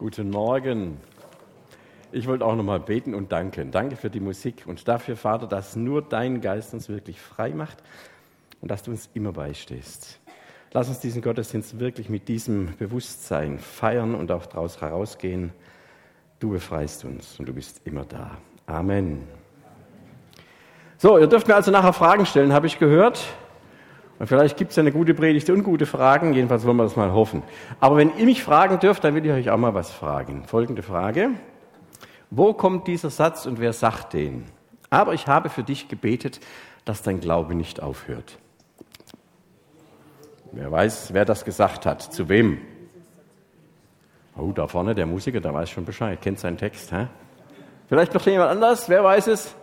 Guten Morgen. Ich wollte auch nochmal beten und danken. Danke für die Musik und dafür, Vater, dass nur dein Geist uns wirklich frei macht und dass du uns immer beistehst. Lass uns diesen Gottesdienst wirklich mit diesem Bewusstsein feiern und auch daraus herausgehen. Du befreist uns und du bist immer da. Amen. So, ihr dürft mir also nachher Fragen stellen, habe ich gehört. Und vielleicht gibt es ja eine gute Predigt und gute Fragen, jedenfalls wollen wir das mal hoffen. Aber wenn ihr mich fragen dürft, dann will ich euch auch mal was fragen. Folgende Frage. Wo kommt dieser Satz und wer sagt den? Aber ich habe für dich gebetet, dass dein Glaube nicht aufhört. Wer weiß, wer das gesagt hat, zu wem? Oh, da vorne der Musiker, der weiß schon Bescheid, kennt seinen Text. Hä? Vielleicht noch jemand anders, wer weiß es?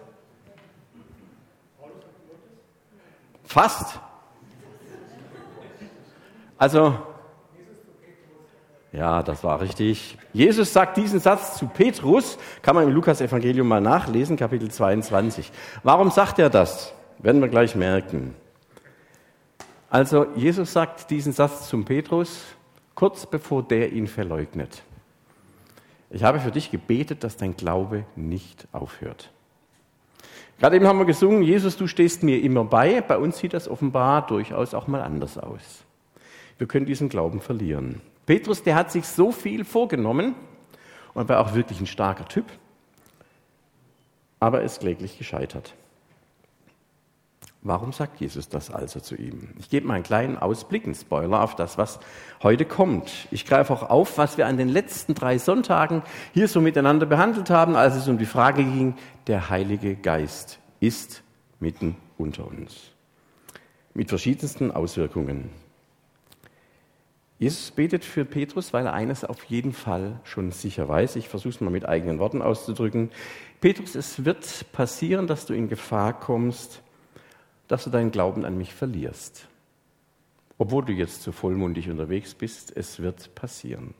Fast. Also, ja, das war richtig. Jesus sagt diesen Satz zu Petrus, kann man im Lukas-Evangelium mal nachlesen, Kapitel 22. Warum sagt er das? Werden wir gleich merken. Also, Jesus sagt diesen Satz zum Petrus, kurz bevor der ihn verleugnet. Ich habe für dich gebetet, dass dein Glaube nicht aufhört. Gerade eben haben wir gesungen, Jesus, du stehst mir immer bei. Bei uns sieht das offenbar durchaus auch mal anders aus. Wir können diesen Glauben verlieren. Petrus, der hat sich so viel vorgenommen und war auch wirklich ein starker Typ, aber ist kläglich gescheitert. Warum sagt Jesus das also zu ihm? Ich gebe mal einen kleinen Ausblick, einen Spoiler auf das, was heute kommt. Ich greife auch auf, was wir an den letzten drei Sonntagen hier so miteinander behandelt haben, als es um die Frage ging, der Heilige Geist ist mitten unter uns. Mit verschiedensten Auswirkungen. Jesus betet für Petrus, weil er eines auf jeden Fall schon sicher weiß. Ich versuche es mal mit eigenen Worten auszudrücken. Petrus, es wird passieren, dass du in Gefahr kommst, dass du deinen Glauben an mich verlierst. Obwohl du jetzt so vollmundig unterwegs bist, es wird passieren.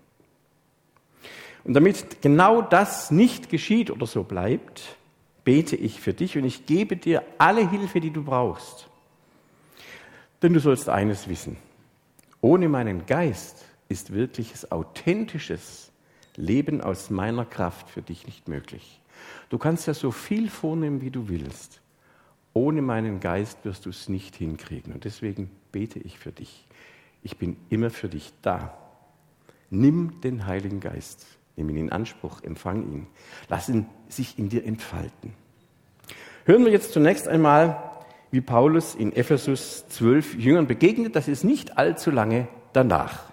Und damit genau das nicht geschieht oder so bleibt, bete ich für dich und ich gebe dir alle Hilfe, die du brauchst. Denn du sollst eines wissen. Ohne meinen Geist ist wirkliches, authentisches Leben aus meiner Kraft für dich nicht möglich. Du kannst ja so viel vornehmen, wie du willst. Ohne meinen Geist wirst du es nicht hinkriegen. Und deswegen bete ich für dich. Ich bin immer für dich da. Nimm den Heiligen Geist, nimm ihn in Anspruch, empfang ihn. Lass ihn sich in dir entfalten. Hören wir jetzt zunächst einmal wie Paulus in Ephesus zwölf Jüngern begegnet. Das ist nicht allzu lange danach.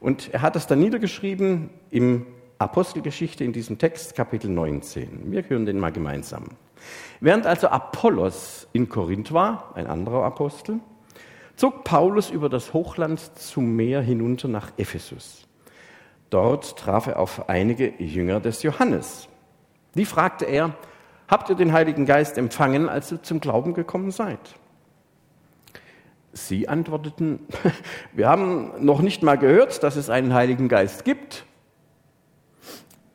Und er hat das dann niedergeschrieben im Apostelgeschichte in diesem Text, Kapitel 19. Wir hören den mal gemeinsam. Während also Apollos in Korinth war, ein anderer Apostel, zog Paulus über das Hochland zum Meer hinunter nach Ephesus. Dort traf er auf einige Jünger des Johannes. Die fragte er, Habt ihr den Heiligen Geist empfangen, als ihr zum Glauben gekommen seid? Sie antworteten, wir haben noch nicht mal gehört, dass es einen Heiligen Geist gibt.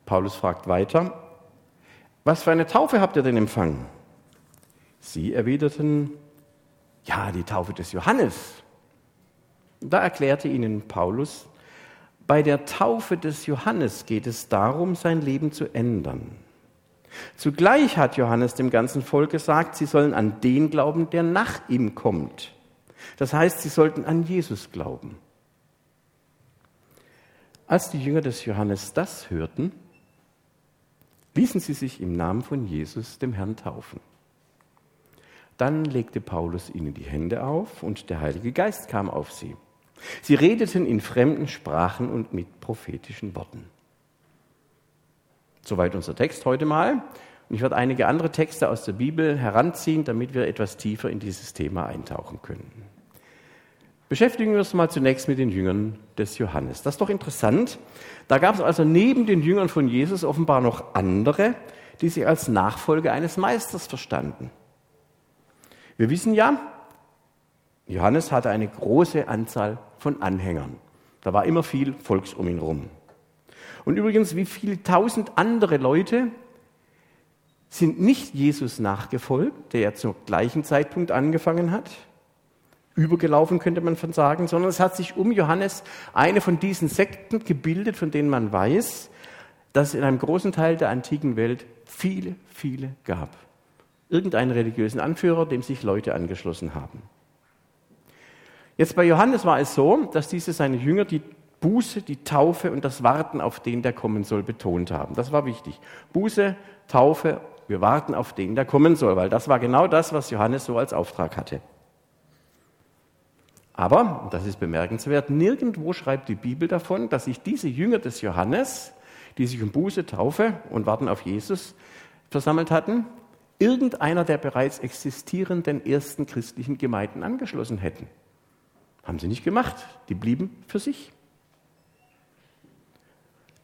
Paulus fragt weiter, was für eine Taufe habt ihr denn empfangen? Sie erwiderten, ja, die Taufe des Johannes. Da erklärte ihnen Paulus, bei der Taufe des Johannes geht es darum, sein Leben zu ändern. Zugleich hat Johannes dem ganzen Volk gesagt, sie sollen an den glauben, der nach ihm kommt. Das heißt, sie sollten an Jesus glauben. Als die Jünger des Johannes das hörten, ließen sie sich im Namen von Jesus, dem Herrn, taufen. Dann legte Paulus ihnen die Hände auf und der Heilige Geist kam auf sie. Sie redeten in fremden Sprachen und mit prophetischen Worten. Soweit unser Text heute mal. Und ich werde einige andere Texte aus der Bibel heranziehen, damit wir etwas tiefer in dieses Thema eintauchen können. Beschäftigen wir uns mal zunächst mit den Jüngern des Johannes. Das ist doch interessant. Da gab es also neben den Jüngern von Jesus offenbar noch andere, die sich als Nachfolger eines Meisters verstanden. Wir wissen ja, Johannes hatte eine große Anzahl von Anhängern. Da war immer viel Volks um ihn herum. Und übrigens, wie viele tausend andere Leute sind nicht Jesus nachgefolgt, der ja zum gleichen Zeitpunkt angefangen hat, übergelaufen könnte man sagen, sondern es hat sich um Johannes eine von diesen Sekten gebildet, von denen man weiß, dass es in einem großen Teil der antiken Welt viele, viele gab. Irgendeinen religiösen Anführer, dem sich Leute angeschlossen haben. Jetzt bei Johannes war es so, dass diese seine Jünger die Buße, die Taufe und das Warten auf den, der kommen soll, betont haben. Das war wichtig. Buße, Taufe, wir warten auf den, der kommen soll, weil das war genau das, was Johannes so als Auftrag hatte. Aber, und das ist bemerkenswert, nirgendwo schreibt die Bibel davon, dass sich diese Jünger des Johannes, die sich um Buße, Taufe und Warten auf Jesus versammelt hatten, irgendeiner der bereits existierenden ersten christlichen Gemeinden angeschlossen hätten. Haben sie nicht gemacht. Die blieben für sich.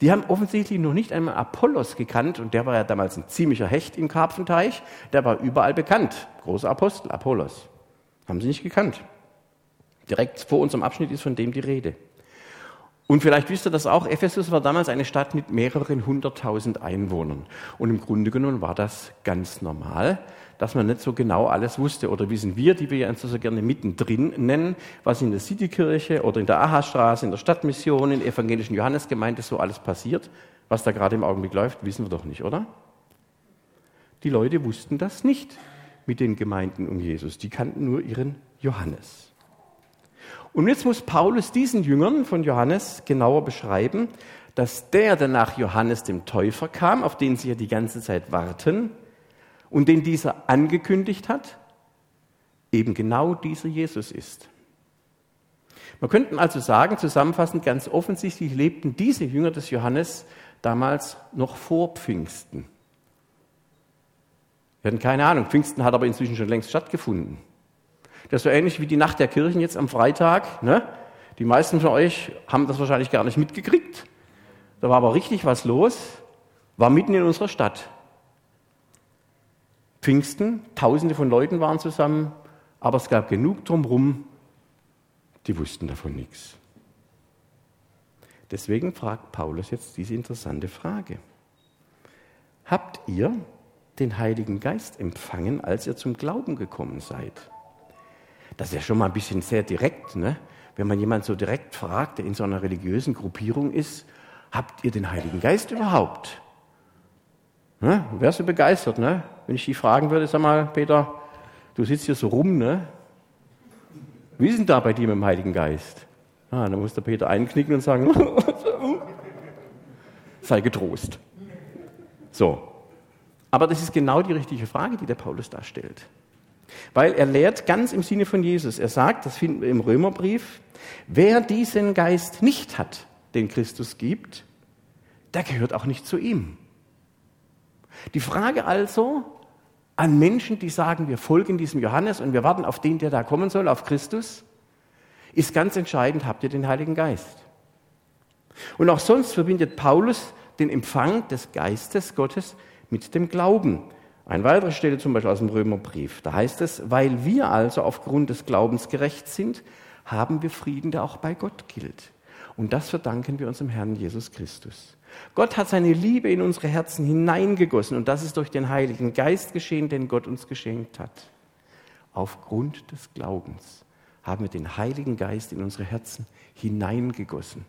Die haben offensichtlich noch nicht einmal Apollos gekannt und der war ja damals ein ziemlicher Hecht im Karpfenteich. Der war überall bekannt. Großer Apostel, Apollos. Haben sie nicht gekannt. Direkt vor unserem Abschnitt ist von dem die Rede. Und vielleicht wisst ihr das auch, Ephesus war damals eine Stadt mit mehreren hunderttausend Einwohnern. Und im Grunde genommen war das ganz normal, dass man nicht so genau alles wusste. Oder wissen wir, die wir ja so gerne mittendrin nennen, was in der Citykirche oder in der Aha-Straße, in der Stadtmission, in der evangelischen Johannesgemeinde so alles passiert, was da gerade im Augenblick läuft, wissen wir doch nicht, oder? Die Leute wussten das nicht mit den Gemeinden um Jesus. Die kannten nur ihren Johannes. Und jetzt muss Paulus diesen Jüngern von Johannes genauer beschreiben, dass der, der nach Johannes dem Täufer kam, auf den sie ja die ganze Zeit warten, und den dieser angekündigt hat, eben genau dieser Jesus ist. Man könnte also sagen, zusammenfassend, ganz offensichtlich lebten diese Jünger des Johannes damals noch vor Pfingsten. Wir hatten keine Ahnung, Pfingsten hat aber inzwischen schon längst stattgefunden. Das ist so ähnlich wie die Nacht der Kirchen jetzt am Freitag. Ne? Die meisten von euch haben das wahrscheinlich gar nicht mitgekriegt. Da war aber richtig was los, war mitten in unserer Stadt. Pfingsten, tausende von Leuten waren zusammen, aber es gab genug drumherum, die wussten davon nichts. Deswegen fragt Paulus jetzt diese interessante Frage. Habt ihr den Heiligen Geist empfangen, als ihr zum Glauben gekommen seid? Das ist ja schon mal ein bisschen sehr direkt, ne? wenn man jemand so direkt fragt, der in so einer religiösen Gruppierung ist, habt ihr den Heiligen Geist überhaupt? Ne? Wärst du begeistert, ne? wenn ich dich fragen würde, sag mal, Peter, du sitzt hier so rum, ne? Wie denn da bei dir mit dem Heiligen Geist? Ah, dann muss der Peter einknicken und sagen, sei getrost. So. Aber das ist genau die richtige Frage, die der Paulus da stellt. Weil er lehrt ganz im Sinne von Jesus. Er sagt, das finden wir im Römerbrief, wer diesen Geist nicht hat, den Christus gibt, der gehört auch nicht zu ihm. Die Frage also an Menschen, die sagen, wir folgen diesem Johannes und wir warten auf den, der da kommen soll, auf Christus, ist ganz entscheidend, habt ihr den Heiligen Geist? Und auch sonst verbindet Paulus den Empfang des Geistes Gottes mit dem Glauben. Eine weitere Stelle zum Beispiel aus dem Römerbrief. Da heißt es, weil wir also aufgrund des Glaubens gerecht sind, haben wir Frieden, der auch bei Gott gilt. Und das verdanken wir unserem Herrn Jesus Christus. Gott hat seine Liebe in unsere Herzen hineingegossen und das ist durch den Heiligen Geist geschehen, den Gott uns geschenkt hat. Aufgrund des Glaubens haben wir den Heiligen Geist in unsere Herzen hineingegossen.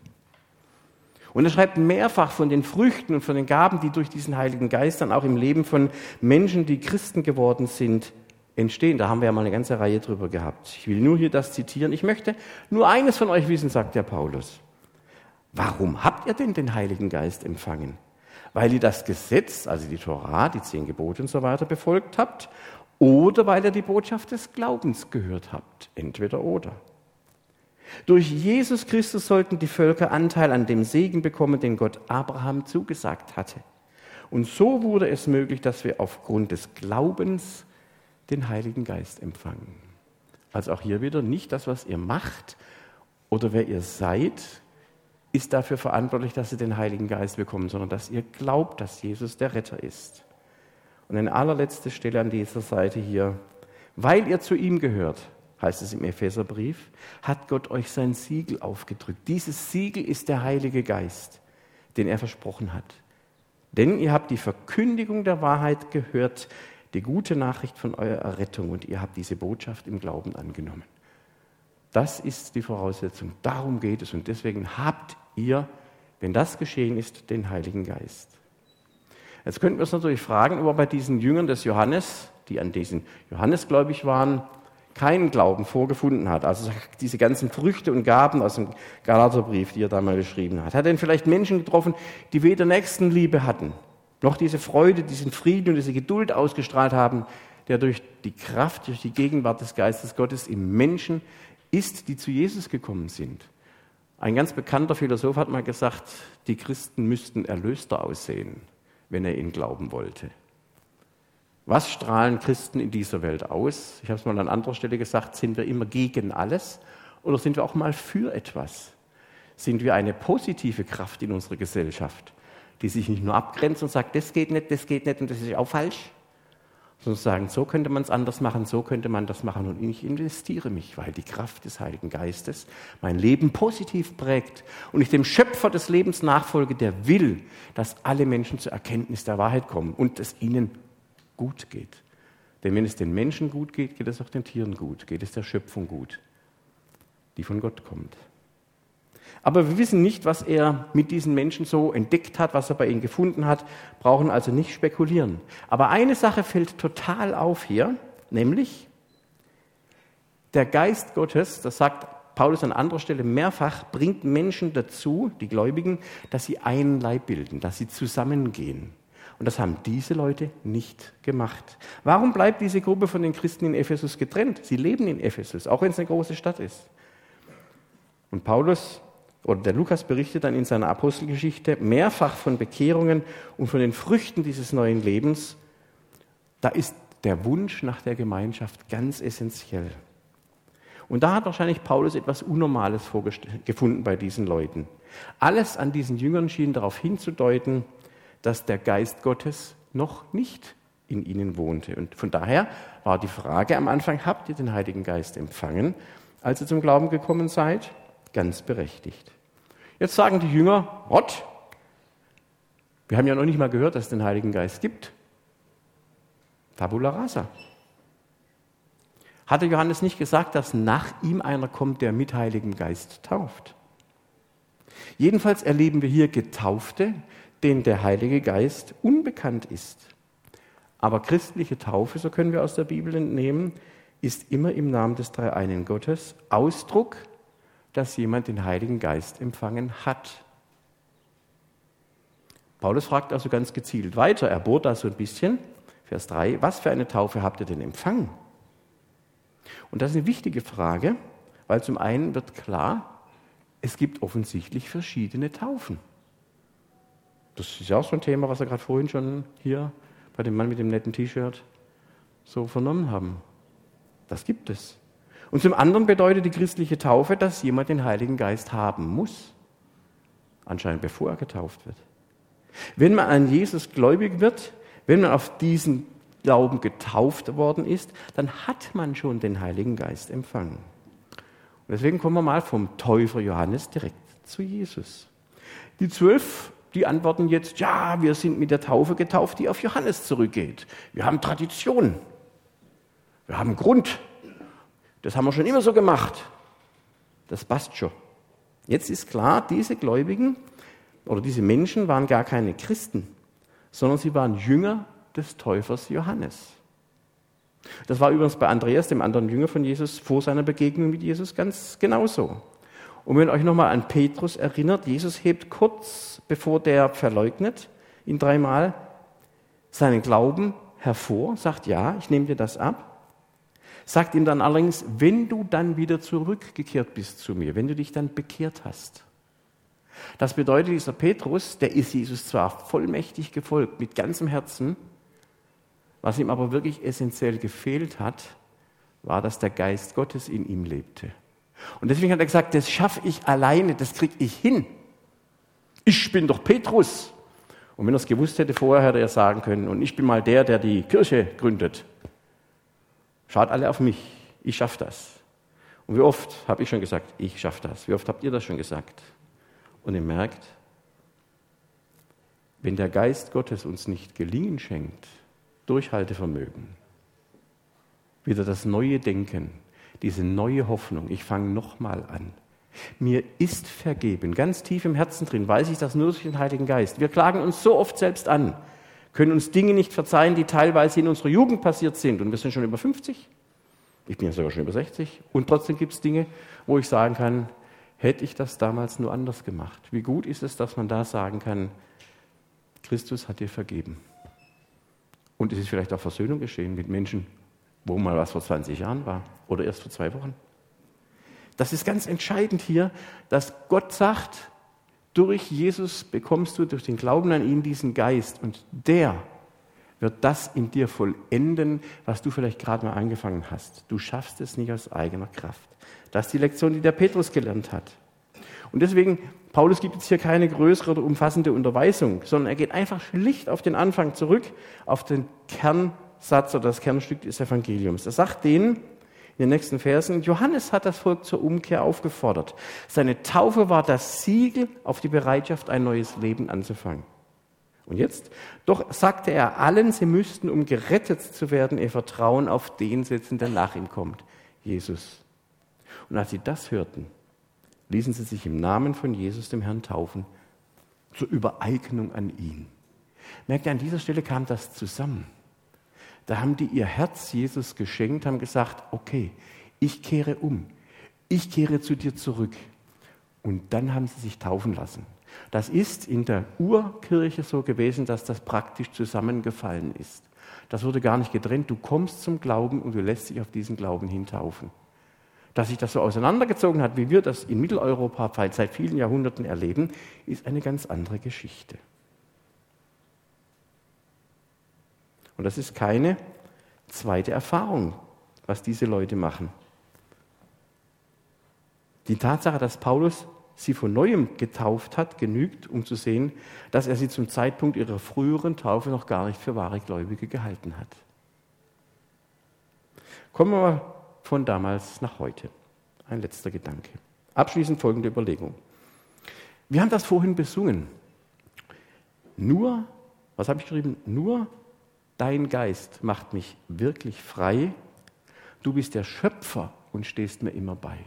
Und er schreibt mehrfach von den Früchten und von den Gaben, die durch diesen Heiligen Geist dann auch im Leben von Menschen, die Christen geworden sind, entstehen. Da haben wir ja mal eine ganze Reihe drüber gehabt. Ich will nur hier das zitieren. Ich möchte nur eines von euch wissen, sagt der Paulus. Warum habt ihr denn den Heiligen Geist empfangen? Weil ihr das Gesetz, also die Torah, die zehn Gebote und so weiter befolgt habt oder weil ihr die Botschaft des Glaubens gehört habt? Entweder oder. Durch Jesus Christus sollten die Völker Anteil an dem Segen bekommen, den Gott Abraham zugesagt hatte. Und so wurde es möglich, dass wir aufgrund des Glaubens den Heiligen Geist empfangen. Also auch hier wieder nicht das, was ihr macht oder wer ihr seid, ist dafür verantwortlich, dass sie den Heiligen Geist bekommen, sondern dass ihr glaubt, dass Jesus der Retter ist. Und eine allerletzte Stelle an dieser Seite hier. Weil ihr zu ihm gehört, heißt es im Epheserbrief, hat Gott euch sein Siegel aufgedrückt. Dieses Siegel ist der Heilige Geist, den er versprochen hat. Denn ihr habt die Verkündigung der Wahrheit gehört, die gute Nachricht von eurer Errettung und ihr habt diese Botschaft im Glauben angenommen. Das ist die Voraussetzung. Darum geht es. Und deswegen habt ihr wenn das geschehen ist, den Heiligen Geist. Jetzt könnten wir uns natürlich fragen, ob er bei diesen Jüngern des Johannes, die an diesen Johannes gläubig waren, keinen Glauben vorgefunden hat. Also diese ganzen Früchte und Gaben aus dem Galaterbrief, die er da mal beschrieben hat. Hat er denn vielleicht Menschen getroffen, die weder Nächstenliebe hatten, noch diese Freude, diesen Frieden und diese Geduld ausgestrahlt haben, der durch die Kraft, durch die Gegenwart des Geistes Gottes im Menschen ist, die zu Jesus gekommen sind. Ein ganz bekannter Philosoph hat mal gesagt, die Christen müssten erlöster aussehen, wenn er ihnen glauben wollte. Was strahlen Christen in dieser Welt aus? Ich habe es mal an anderer Stelle gesagt, sind wir immer gegen alles oder sind wir auch mal für etwas? Sind wir eine positive Kraft in unserer Gesellschaft, die sich nicht nur abgrenzt und sagt, das geht nicht, das geht nicht und das ist auch falsch, sondern sagen, so könnte man es anders machen, so könnte man das machen und ich investiere mich, weil die Kraft des Heiligen Geistes mein Leben positiv prägt und ich dem Schöpfer des Lebens nachfolge, der will, dass alle Menschen zur Erkenntnis der Wahrheit kommen und es ihnen gut geht. Denn wenn es den Menschen gut geht, geht es auch den Tieren gut, geht es der Schöpfung gut, die von Gott kommt. Aber wir wissen nicht, was er mit diesen Menschen so entdeckt hat, was er bei ihnen gefunden hat, brauchen also nicht spekulieren. Aber eine Sache fällt total auf hier, nämlich der Geist Gottes, das sagt Paulus an anderer Stelle mehrfach, bringt Menschen dazu, die Gläubigen, dass sie einen Leib bilden, dass sie zusammengehen. Und das haben diese Leute nicht gemacht. Warum bleibt diese Gruppe von den Christen in Ephesus getrennt? Sie leben in Ephesus, auch wenn es eine große Stadt ist. Und Paulus oder der Lukas berichtet dann in seiner Apostelgeschichte mehrfach von Bekehrungen und von den Früchten dieses neuen Lebens. Da ist der Wunsch nach der Gemeinschaft ganz essentiell. Und da hat wahrscheinlich Paulus etwas Unnormales gefunden bei diesen Leuten. Alles an diesen Jüngern schien darauf hinzudeuten, dass der Geist Gottes noch nicht in ihnen wohnte. Und von daher war die Frage am Anfang, habt ihr den Heiligen Geist empfangen, als ihr zum Glauben gekommen seid? Ganz berechtigt. Jetzt sagen die Jünger, Gott, wir haben ja noch nicht mal gehört, dass es den Heiligen Geist gibt. Tabula rasa. Hatte Johannes nicht gesagt, dass nach ihm einer kommt, der mit Heiligem Geist tauft? Jedenfalls erleben wir hier Getaufte, denen der Heilige Geist unbekannt ist. Aber christliche Taufe, so können wir aus der Bibel entnehmen, ist immer im Namen des Dreieinen Gottes Ausdruck, dass jemand den Heiligen Geist empfangen hat. Paulus fragt also ganz gezielt weiter, er bohrt da so ein bisschen, Vers 3, was für eine Taufe habt ihr denn empfangen? Und das ist eine wichtige Frage, weil zum einen wird klar, es gibt offensichtlich verschiedene Taufen. Das ist ja auch so ein Thema, was wir gerade vorhin schon hier bei dem Mann mit dem netten T-Shirt so vernommen haben. Das gibt es. Und zum anderen bedeutet die christliche Taufe, dass jemand den Heiligen Geist haben muss. Anscheinend bevor er getauft wird. Wenn man an Jesus gläubig wird, wenn man auf diesen Glauben getauft worden ist, dann hat man schon den Heiligen Geist empfangen. Und deswegen kommen wir mal vom Täufer Johannes direkt zu Jesus. Die zwölf die antworten jetzt, ja, wir sind mit der Taufe getauft, die auf Johannes zurückgeht. Wir haben Tradition. Wir haben Grund. Das haben wir schon immer so gemacht. Das passt schon. Jetzt ist klar, diese Gläubigen oder diese Menschen waren gar keine Christen, sondern sie waren Jünger des Täufers Johannes. Das war übrigens bei Andreas, dem anderen Jünger von Jesus, vor seiner Begegnung mit Jesus ganz genauso. Und wenn euch nochmal an Petrus erinnert, Jesus hebt kurz, bevor der verleugnet, ihn dreimal, seinen Glauben hervor, sagt, ja, ich nehme dir das ab, sagt ihm dann allerdings, wenn du dann wieder zurückgekehrt bist zu mir, wenn du dich dann bekehrt hast. Das bedeutet, dieser Petrus, der ist Jesus zwar vollmächtig gefolgt, mit ganzem Herzen, was ihm aber wirklich essentiell gefehlt hat, war, dass der Geist Gottes in ihm lebte. Und deswegen hat er gesagt, das schaffe ich alleine, das kriege ich hin. Ich bin doch Petrus. Und wenn er es gewusst hätte vorher, hätte er sagen können, und ich bin mal der, der die Kirche gründet. Schaut alle auf mich, ich schaffe das. Und wie oft habe ich schon gesagt, ich schaffe das? Wie oft habt ihr das schon gesagt? Und ihr merkt, wenn der Geist Gottes uns nicht gelingen schenkt, Durchhaltevermögen, wieder das neue Denken, diese neue Hoffnung, ich fange nochmal an. Mir ist vergeben. Ganz tief im Herzen drin weiß ich das nur durch den Heiligen Geist. Wir klagen uns so oft selbst an, können uns Dinge nicht verzeihen, die teilweise in unserer Jugend passiert sind. Und wir sind schon über 50. Ich bin ja sogar schon über 60. Und trotzdem gibt es Dinge, wo ich sagen kann, hätte ich das damals nur anders gemacht. Wie gut ist es, dass man da sagen kann, Christus hat dir vergeben. Und es ist vielleicht auch Versöhnung geschehen mit Menschen, wo mal was vor 20 Jahren war oder erst vor zwei Wochen. Das ist ganz entscheidend hier, dass Gott sagt, durch Jesus bekommst du durch den Glauben an ihn diesen Geist und der wird das in dir vollenden, was du vielleicht gerade mal angefangen hast. Du schaffst es nicht aus eigener Kraft. Das ist die Lektion, die der Petrus gelernt hat. Und deswegen, Paulus gibt jetzt hier keine größere oder umfassende Unterweisung, sondern er geht einfach schlicht auf den Anfang zurück, auf den Kernsatz oder das Kernstück des Evangeliums. Er sagt denen, in den nächsten Versen, Johannes hat das Volk zur Umkehr aufgefordert. Seine Taufe war das Siegel auf die Bereitschaft, ein neues Leben anzufangen. Und jetzt? Doch sagte er allen, sie müssten, um gerettet zu werden, ihr Vertrauen auf den setzen, der nach ihm kommt, Jesus. Und als sie das hörten, ließen sie sich im Namen von Jesus, dem Herrn, taufen, zur Übereignung an ihn. Merkt ihr, an dieser Stelle kam das zusammen. Da haben die ihr Herz Jesus geschenkt, haben gesagt, okay, ich kehre um, ich kehre zu dir zurück. Und dann haben sie sich taufen lassen. Das ist in der Urkirche so gewesen, dass das praktisch zusammengefallen ist. Das wurde gar nicht getrennt. Du kommst zum Glauben und du lässt dich auf diesen Glauben hintaufen. Dass sich das so auseinandergezogen hat, wie wir das in Mitteleuropa seit vielen Jahrhunderten erleben, ist eine ganz andere Geschichte. Und das ist keine zweite Erfahrung, was diese Leute machen. Die Tatsache, dass Paulus sie von neuem getauft hat, genügt, um zu sehen, dass er sie zum Zeitpunkt ihrer früheren Taufe noch gar nicht für wahre Gläubige gehalten hat. Kommen wir mal von damals nach heute. Ein letzter Gedanke. Abschließend folgende Überlegung. Wir haben das vorhin besungen. Nur, was habe ich geschrieben? Nur Dein Geist macht mich wirklich frei. Du bist der Schöpfer und stehst mir immer bei.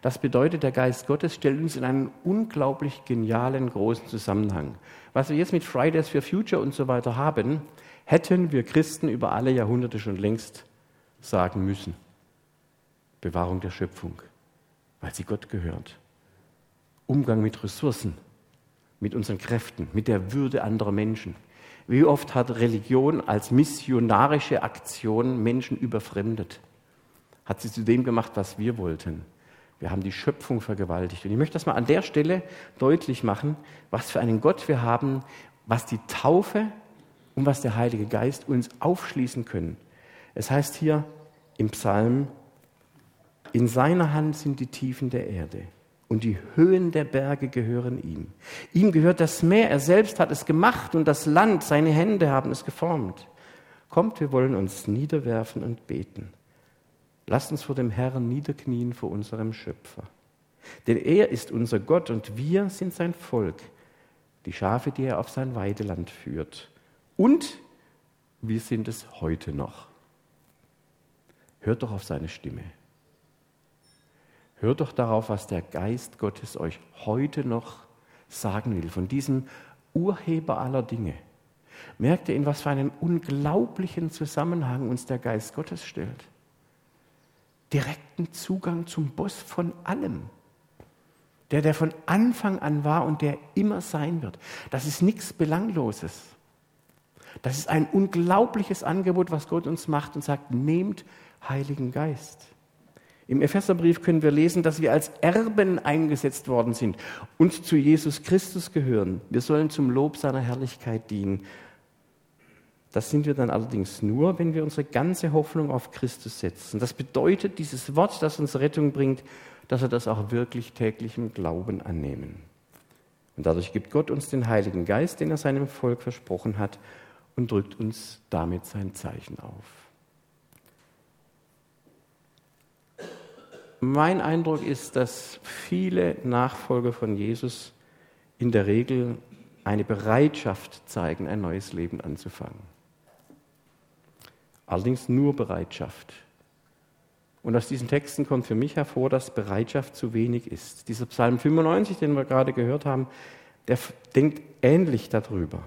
Das bedeutet, der Geist Gottes stellt uns in einen unglaublich genialen, großen Zusammenhang. Was wir jetzt mit Fridays for Future und so weiter haben, hätten wir Christen über alle Jahrhunderte schon längst sagen müssen. Bewahrung der Schöpfung, weil sie Gott gehört. Umgang mit Ressourcen, mit unseren Kräften, mit der Würde anderer Menschen. Wie oft hat Religion als missionarische Aktion Menschen überfremdet? Hat sie zu dem gemacht, was wir wollten? Wir haben die Schöpfung vergewaltigt. Und ich möchte das mal an der Stelle deutlich machen, was für einen Gott wir haben, was die Taufe und was der Heilige Geist uns aufschließen können. Es heißt hier im Psalm, in seiner Hand sind die Tiefen der Erde und die Höhen der Berge gehören ihm. Ihm gehört das Meer, er selbst hat es gemacht und das Land, seine Hände haben es geformt. Kommt, wir wollen uns niederwerfen und beten. Lasst uns vor dem Herrn niederknien vor unserem Schöpfer. Denn er ist unser Gott und wir sind sein Volk, die Schafe, die er auf sein Weideland führt. Und wir sind es heute noch. Hört doch auf seine Stimme. Hört doch darauf, was der Geist Gottes euch heute noch sagen will, von diesem Urheber aller Dinge. Merkt ihr, in was für einen unglaublichen Zusammenhang uns der Geist Gottes stellt? Direkten Zugang zum Boss von allem. Der, der von Anfang an war und der immer sein wird. Das ist nichts Belangloses. Das ist ein unglaubliches Angebot, was Gott uns macht und sagt, nehmt Heiligen Geist. Im Epheserbrief können wir lesen, dass wir als Erben eingesetzt worden sind und zu Jesus Christus gehören. Wir sollen zum Lob seiner Herrlichkeit dienen. Das sind wir dann allerdings nur, wenn wir unsere ganze Hoffnung auf Christus setzen. Das bedeutet, dieses Wort, das uns Rettung bringt, dass wir das auch wirklich täglich im Glauben annehmen. Und dadurch gibt Gott uns den Heiligen Geist, den er seinem Volk versprochen hat, und drückt uns damit sein Zeichen auf. Mein Eindruck ist, dass viele Nachfolger von Jesus in der Regel eine Bereitschaft zeigen, ein neues Leben anzufangen. Allerdings nur Bereitschaft. Und aus diesen Texten kommt für mich hervor, dass Bereitschaft zu wenig ist. Dieser Psalm 95, den wir gerade gehört haben, der denkt ähnlich darüber.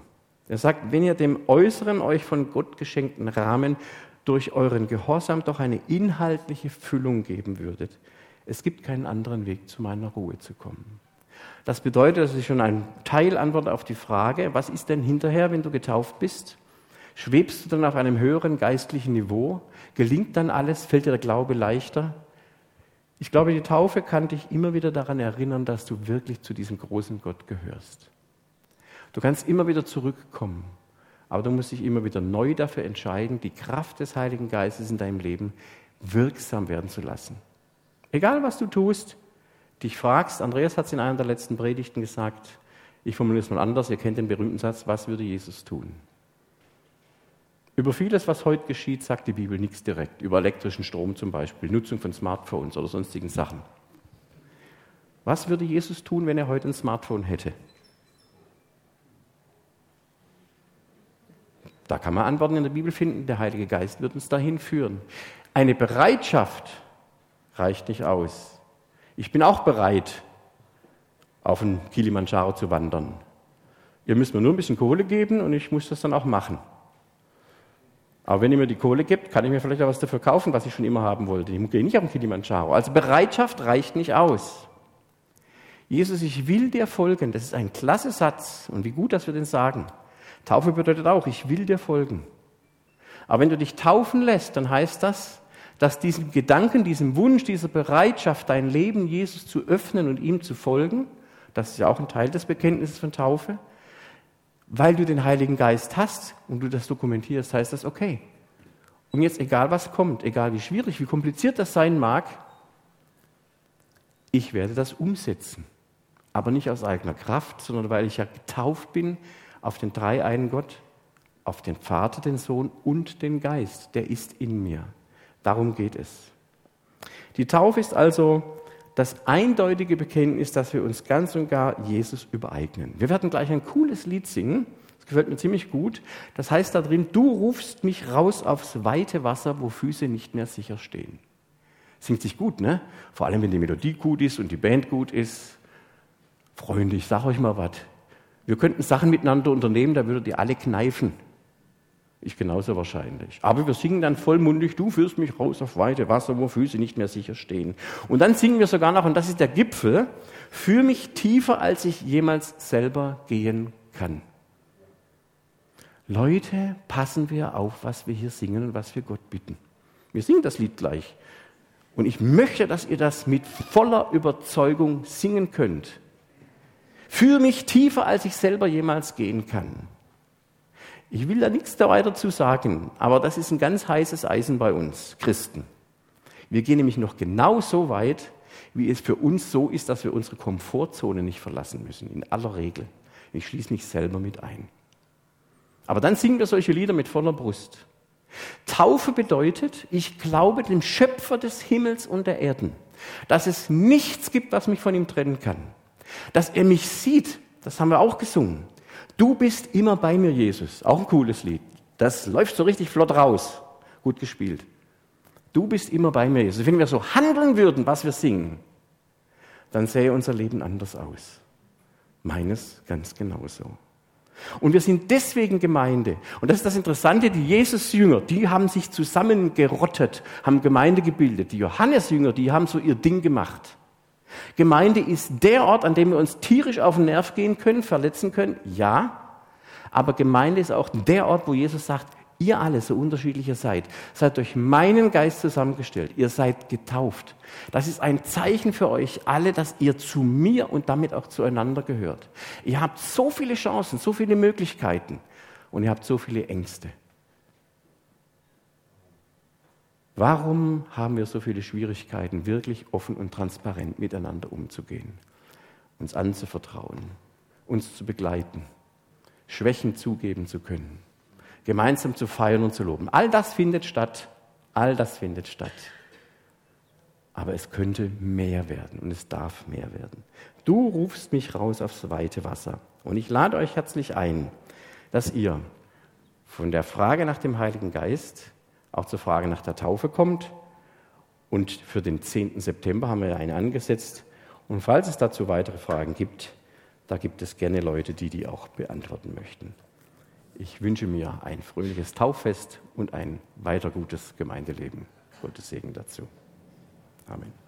Er sagt, wenn ihr dem äußeren euch von Gott geschenkten Rahmen durch euren Gehorsam doch eine inhaltliche Füllung geben würdet, es gibt keinen anderen Weg, zu meiner Ruhe zu kommen. Das bedeutet, das ist schon ein Teilantwort auf die Frage, was ist denn hinterher, wenn du getauft bist? Schwebst du dann auf einem höheren geistlichen Niveau? Gelingt dann alles? Fällt dir der Glaube leichter? Ich glaube, die Taufe kann dich immer wieder daran erinnern, dass du wirklich zu diesem großen Gott gehörst. Du kannst immer wieder zurückkommen, aber du musst dich immer wieder neu dafür entscheiden, die Kraft des Heiligen Geistes in deinem Leben wirksam werden zu lassen. Egal was du tust, dich fragst, Andreas hat es in einer der letzten Predigten gesagt, ich formuliere es mal anders, ihr kennt den berühmten Satz, was würde Jesus tun? Über vieles, was heute geschieht, sagt die Bibel nichts direkt. Über elektrischen Strom zum Beispiel, Nutzung von Smartphones oder sonstigen Sachen. Was würde Jesus tun, wenn er heute ein Smartphone hätte? Da kann man Antworten in der Bibel finden. Der Heilige Geist wird uns dahin führen. Eine Bereitschaft reicht nicht aus. Ich bin auch bereit, auf den Kilimanjaro zu wandern. Ihr müsst mir nur ein bisschen Kohle geben und ich muss das dann auch machen. Aber wenn ihr mir die Kohle gibt, kann ich mir vielleicht auch was dafür kaufen, was ich schon immer haben wollte. Ich gehe nicht auf den Kilimanjaro. Also Bereitschaft reicht nicht aus. Jesus, ich will dir folgen. Das ist ein klasse Satz. Und wie gut, dass wir den sagen. Taufe bedeutet auch, ich will dir folgen. Aber wenn du dich taufen lässt, dann heißt das, dass diesem Gedanken, diesem Wunsch, dieser Bereitschaft, dein Leben Jesus zu öffnen und ihm zu folgen, das ist ja auch ein Teil des Bekenntnisses von Taufe, weil du den Heiligen Geist hast und du das dokumentierst, heißt das okay. Und jetzt egal was kommt, egal wie schwierig, wie kompliziert das sein mag, ich werde das umsetzen. Aber nicht aus eigener Kraft, sondern weil ich ja getauft bin auf den dreieinen Gott, auf den Vater, den Sohn und den Geist. Der ist in mir. Darum geht es. Die Taufe ist also das eindeutige Bekenntnis, dass wir uns ganz und gar Jesus übereignen. Wir werden gleich ein cooles Lied singen. Das gefällt mir ziemlich gut. Das heißt da drin, du rufst mich raus aufs weite Wasser, wo Füße nicht mehr sicher stehen. Singt sich gut, ne? Vor allem, wenn die Melodie gut ist und die Band gut ist. Freunde, ich sag euch mal was. Wir könnten Sachen miteinander unternehmen, da würdet ihr alle kneifen. Ich genauso wahrscheinlich. Aber wir singen dann vollmundig, du führst mich raus auf weite Wasser, wo Füße nicht mehr sicher stehen. Und dann singen wir sogar noch, und das ist der Gipfel, führ mich tiefer, als ich jemals selber gehen kann. Leute, passen wir auf, was wir hier singen und was wir Gott bitten. Wir singen das Lied gleich. Und ich möchte, dass ihr das mit voller Überzeugung singen könnt. Führ mich tiefer, als ich selber jemals gehen kann. Ich will da nichts weiter zu sagen, aber das ist ein ganz heißes Eisen bei uns Christen. Wir gehen nämlich noch genau so weit, wie es für uns so ist, dass wir unsere Komfortzone nicht verlassen müssen, in aller Regel. Ich schließe mich selber mit ein. Aber dann singen wir solche Lieder mit voller Brust. Taufe bedeutet, ich glaube dem Schöpfer des Himmels und der Erden, dass es nichts gibt, was mich von ihm trennen kann. Dass er mich sieht, das haben wir auch gesungen. Du bist immer bei mir, Jesus. Auch ein cooles Lied. Das läuft so richtig flott raus. Gut gespielt. Du bist immer bei mir, Jesus. Wenn wir so handeln würden, was wir singen, dann sähe unser Leben anders aus. Meines ganz genauso. Und wir sind deswegen Gemeinde. Und das ist das Interessante, die Jesus-Jünger, die haben sich zusammengerottet, haben Gemeinde gebildet. Die Johannes-Jünger, die haben so ihr Ding gemacht. Gemeinde ist der Ort, an dem wir uns tierisch auf den Nerv gehen können, verletzen können, ja. Aber Gemeinde ist auch der Ort, wo Jesus sagt, ihr alle, so unterschiedlich ihr seid, seid durch meinen Geist zusammengestellt. Ihr seid getauft. Das ist ein Zeichen für euch alle, dass ihr zu mir und damit auch zueinander gehört. Ihr habt so viele Chancen, so viele Möglichkeiten und ihr habt so viele Ängste. Warum haben wir so viele Schwierigkeiten, wirklich offen und transparent miteinander umzugehen, uns anzuvertrauen, uns zu begleiten, Schwächen zugeben zu können, gemeinsam zu feiern und zu loben? All das findet statt, all das findet statt. Aber es könnte mehr werden und es darf mehr werden. Du rufst mich raus aufs weite Wasser und ich lade euch herzlich ein, dass ihr von der Frage nach dem Heiligen Geist auch zur Frage nach der Taufe kommt Und für den 10. September haben wir eine angesetzt. Und falls es dazu weitere Fragen gibt, da gibt es gerne Leute, die die auch beantworten möchten. Ich wünsche mir ein fröhliches Tauffest und ein weiter gutes Gemeindeleben. Gottes Segen dazu. Amen.